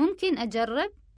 ممكن أجرب؟